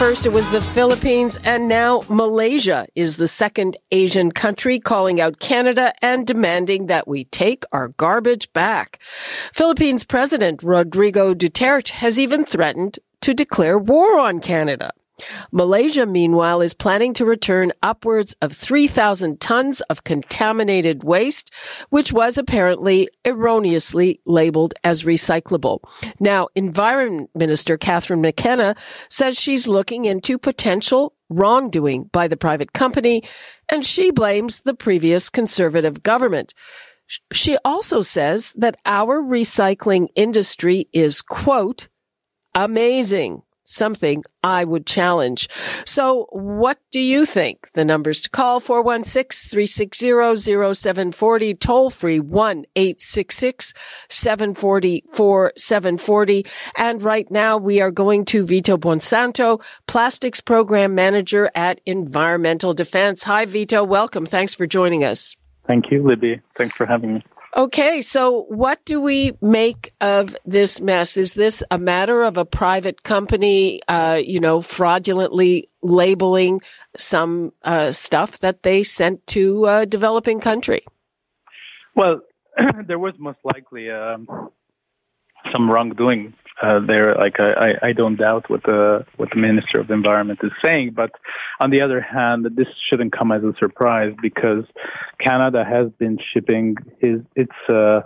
First, it was the Philippines, and now Malaysia is the second Asian country calling out Canada and demanding that we take our garbage back. Philippines President Rodrigo Duterte has even threatened to declare war on Canada. Malaysia, meanwhile, is planning to return upwards of 3,000 tons of contaminated waste, which was apparently erroneously labeled as recyclable. Now, Environment Minister Catherine McKenna says she's looking into potential wrongdoing by the private company, and she blames the previous conservative government. She also says that our recycling industry is, quote, amazing something I would challenge. So what do you think? The numbers to call 416-360-0740, toll free 1-866-740-4740. And right now we are going to Vito Buonsanto, plastics program manager at Environmental Defense. Hi, Vito. Welcome. Thanks for joining us. Thank you, Libby. Thanks for having me. Okay, so what do we make of this mess? Is this a matter of a private company, uh, you know, fraudulently labeling some uh, stuff that they sent to a developing country? Well, there was most likely um, some wrongdoing uh, there. Like I, I don't doubt what the what the Minister of the Environment is saying, but on the other hand, this shouldn't come as a surprise because Canada has been shipping his its uh,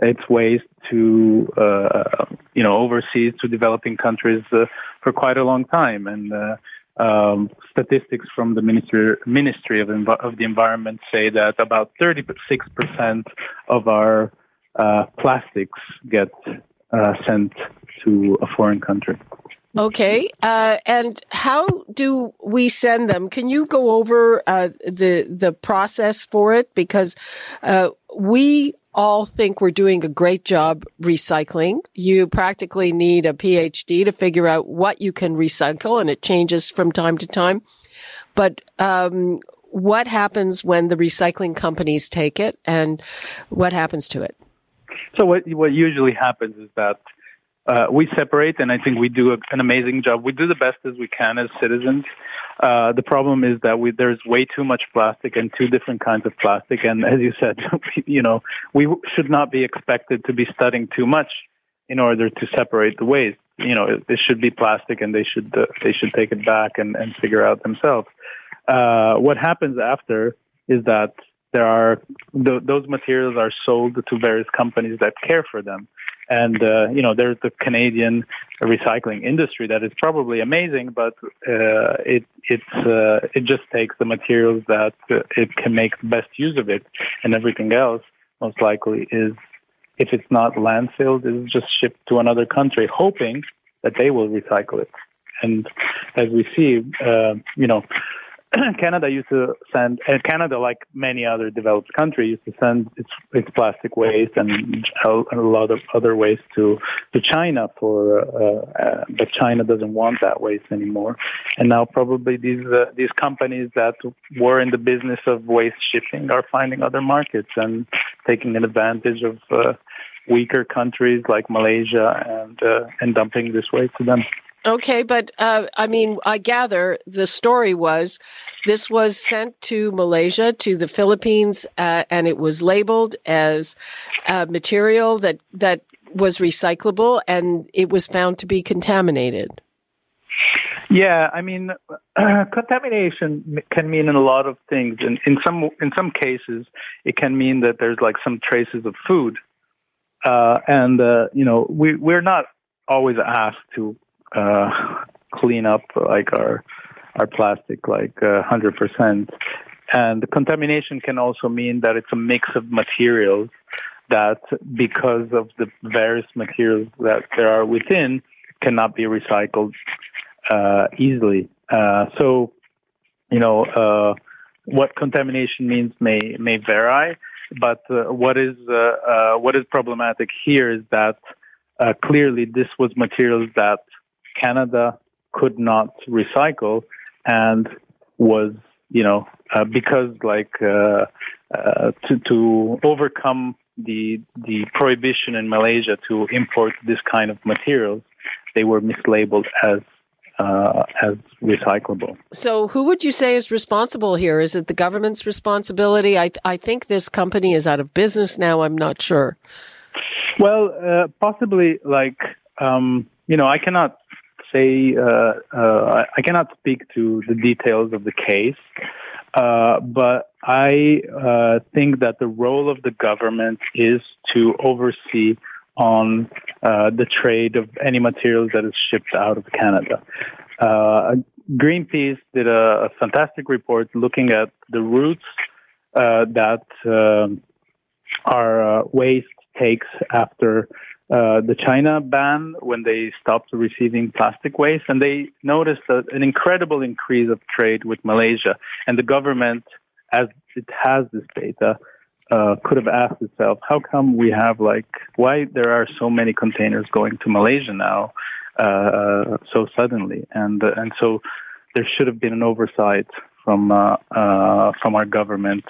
its waste to uh, you know overseas to developing countries uh, for quite a long time, and uh, um, statistics from the Ministry Ministry of, Envi- of the Environment say that about 36 percent of our uh, plastics get sent to a foreign country. Okay, uh, and how do we send them? Can you go over uh, the the process for it? Because uh, we all think we're doing a great job recycling. You practically need a PhD to figure out what you can recycle, and it changes from time to time. But um, what happens when the recycling companies take it, and what happens to it? So what what usually happens is that uh, we separate, and I think we do a, an amazing job. We do the best as we can as citizens. Uh, the problem is that we, there's way too much plastic and two different kinds of plastic. And as you said, you know, we should not be expected to be studying too much in order to separate the waste. You know, it, it should be plastic, and they should uh, they should take it back and, and figure out themselves. Uh, what happens after is that there are th- those materials are sold to various companies that care for them and uh, you know there's the Canadian recycling industry that is probably amazing, but uh, it it's uh, it just takes the materials that it can make the best use of it, and everything else most likely is if it's not landfilled, is just shipped to another country, hoping that they will recycle it. And as we see, uh, you know, Canada used to send, and Canada, like many other developed countries, used to send its, its plastic waste and a, lot of other waste to to China for, uh, uh, but China doesn't want that waste anymore. And now probably these uh, these companies that were in the business of waste shipping are finding other markets and taking an advantage of uh, weaker countries like Malaysia and uh, and dumping this waste to them. Okay, but uh, I mean, I gather the story was this was sent to Malaysia, to the Philippines, uh, and it was labeled as uh, material that that was recyclable, and it was found to be contaminated. Yeah, I mean, contamination can mean a lot of things. In, in some in some cases, it can mean that there's like some traces of food, uh, and uh, you know, we we're not always asked to uh, clean up like our our plastic like uh, 100%. And the contamination can also mean that it's a mix of materials that, because of the various materials that there are within, cannot be recycled uh, easily. Uh, so you know, uh, what contamination means may may vary. But uh, what is uh, uh, what is problematic here is that uh, clearly this was materials that Canada could not recycle and was you know uh, because like uh, to to overcome the the prohibition in Malaysia to import this kind of materials, they were mislabeled as uh, as recyclable. So, who would you say is responsible here? Is it the government's responsibility? I, I think this company is out of business now. I'm not sure. Well, uh, possibly. Like, um, you know, I cannot say, uh, uh I cannot speak to the details of the case, uh, but I uh, think that the role of the government is to oversee on uh, the trade of any materials that is shipped out of Canada. Uh, Greenpeace did a, a, fantastic report looking at the routes uh, that um, our uh, waste takes after uh, the China ban when they stopped receiving plastic waste, and they noticed an incredible increase of trade with Malaysia. And the government, as it has this data, uh, could have asked itself, how come we have like why there are so many containers going to Malaysia now uh, so suddenly, and uh, and so there should have been an oversight from uh, from our government,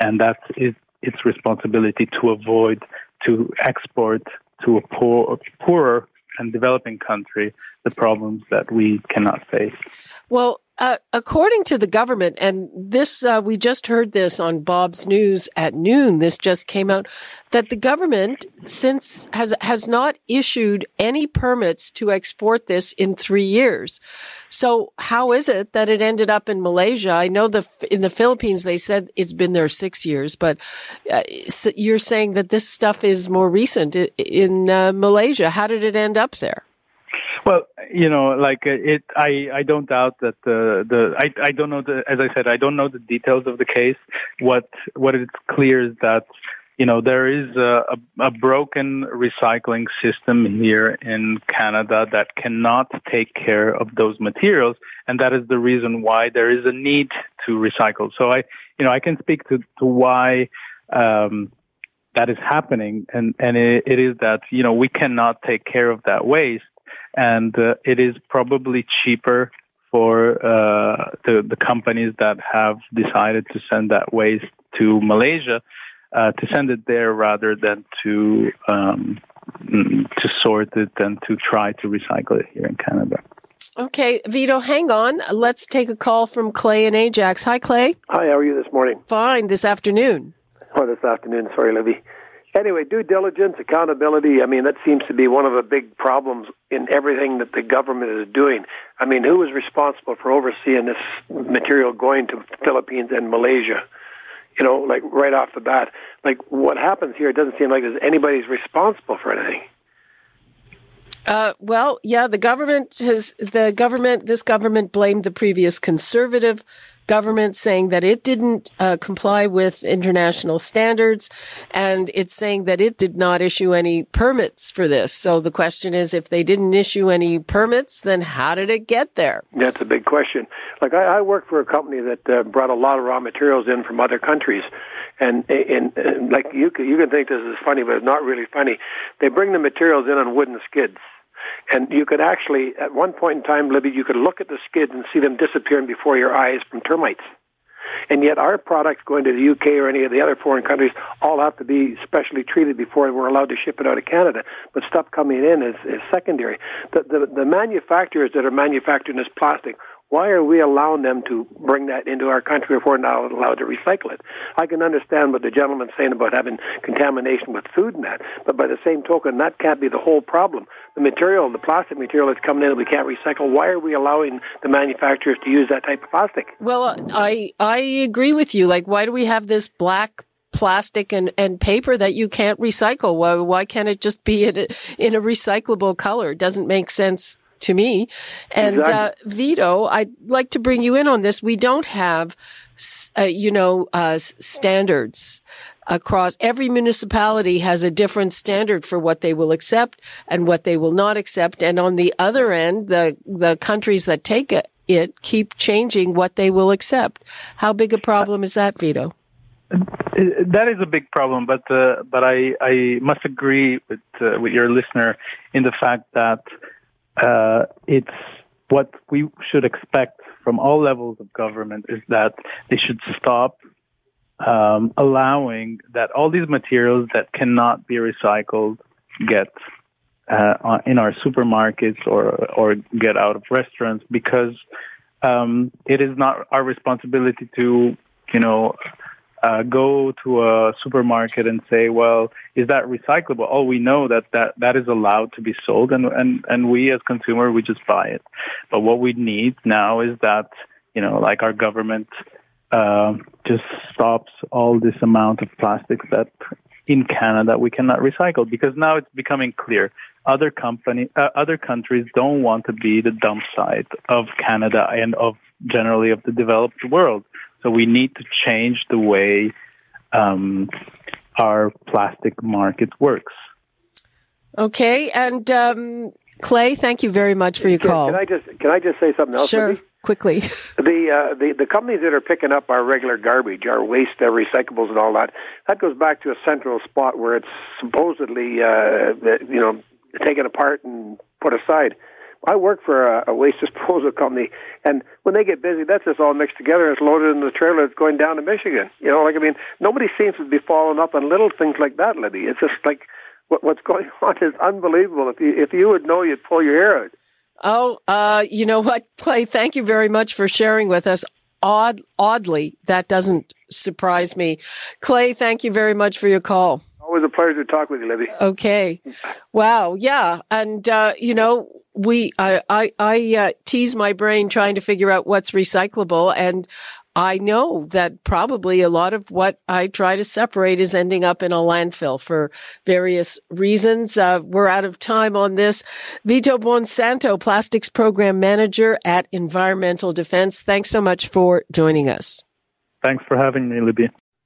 and that's its responsibility to avoid to export to a poor, poorer and developing country the problems that we cannot face. Well, uh, according to the government, and this, uh, we just heard this on Bob's News at noon. This just came out that the government since has, has not issued any permits to export this in three years. So how is it that it ended up in Malaysia? I know the, in the Philippines, they said it's been there six years, but uh, you're saying that this stuff is more recent in uh, Malaysia. How did it end up there? Well, you know, like uh, it, I, I don't doubt that the, the, I, I don't know the, as I said, I don't know the details of the case. What, what is clear is that, you know, there is a, a, a broken recycling system here in Canada that cannot take care of those materials, and that is the reason why there is a need to recycle. So I, you know, I can speak to, to why, um, that is happening, and and it, it is that you know we cannot take care of that waste, and uh, it is probably cheaper for uh, the, the companies that have decided to send that waste to Malaysia uh, to send it there rather than to um, to sort it and to try to recycle it here in Canada. Okay, Vito, hang on. Let's take a call from Clay and Ajax. Hi, Clay. Hi, how are you this morning? Fine, this afternoon. Oh, this afternoon. Sorry, Libby. Anyway, due diligence, accountability, I mean, that seems to be one of the big problems in everything that the government is doing. I mean, who is responsible for overseeing this material going to Philippines and Malaysia? You know, like right off the bat. Like what happens here, it doesn't seem like there's anybody's responsible for anything. Uh, well, yeah, the government has, the government, this government blamed the previous conservative government saying that it didn't uh, comply with international standards and it's saying that it did not issue any permits for this. So the question is if they didn't issue any permits, then how did it get there? That's a big question. Like I, I work for a company that uh, brought a lot of raw materials in from other countries. And, and, and like you, you can think this is funny, but it's not really funny. They bring the materials in on wooden skids and you could actually, at one point in time, Libby, you could look at the skids and see them disappearing before your eyes from termites. And yet, our products going to the UK or any of the other foreign countries all have to be specially treated before we're allowed to ship it out of Canada. But stuff coming in is, is secondary. The, the, the manufacturers that are manufacturing this plastic why are we allowing them to bring that into our country if we're not allowed to recycle it? I can understand what the gentleman's saying about having contamination with food and that, but by the same token, that can't be the whole problem. The material, the plastic material that's coming in that we can't recycle, why are we allowing the manufacturers to use that type of plastic? Well, I I agree with you. Like, why do we have this black plastic and, and paper that you can't recycle? Why, why can't it just be in a, in a recyclable color? It doesn't make sense to me. And exactly. uh, Vito, I'd like to bring you in on this. We don't have, uh, you know, uh, standards across every municipality has a different standard for what they will accept and what they will not accept. And on the other end, the the countries that take it it keep changing what they will accept. How big a problem is that, Vito? That is a big problem, but uh, but I, I must agree with uh, with your listener in the fact that uh, it's what we should expect from all levels of government is that they should stop um, allowing that all these materials that cannot be recycled get uh, in our supermarkets or or get out of restaurants because um, it is not our responsibility to you know uh, go to a supermarket and say, well, is that recyclable? Oh, we know that that, that is allowed to be sold, and, and, and we as consumer we just buy it. But what we need now is that you know, like our government uh, just stops all this amount of plastics that in Canada we cannot recycle because now it's becoming clear other company uh, other countries don't want to be the dump site of Canada and of generally of the developed world. So we need to change the way um, our plastic market works. Okay, and um, Clay, thank you very much for your can, call. Can I just can I just say something else? Sure, quickly. The, uh, the the companies that are picking up our regular garbage, our waste, our recyclables, and all that, that goes back to a central spot where it's supposedly uh, you know taken apart and put aside. I work for a, a waste disposal company, and when they get busy, that's just all mixed together and it's loaded in the trailer. It's going down to Michigan. You know, like I mean, nobody seems to be following up on little things like that, Libby. It's just like what, what's going on is unbelievable. If you if you would know, you'd pull your hair out. Oh, uh, you know what, Clay? Thank you very much for sharing with us. Odd, oddly, that doesn't surprise me. Clay, thank you very much for your call. Always a pleasure to talk with you, Libby. Okay. Wow. Yeah. And, uh, you know, we, I, I, I uh, tease my brain trying to figure out what's recyclable. And I know that probably a lot of what I try to separate is ending up in a landfill for various reasons. Uh, we're out of time on this. Vito Buonsanto, Plastics Program Manager at Environmental Defense. Thanks so much for joining us. Thanks for having me, Libby.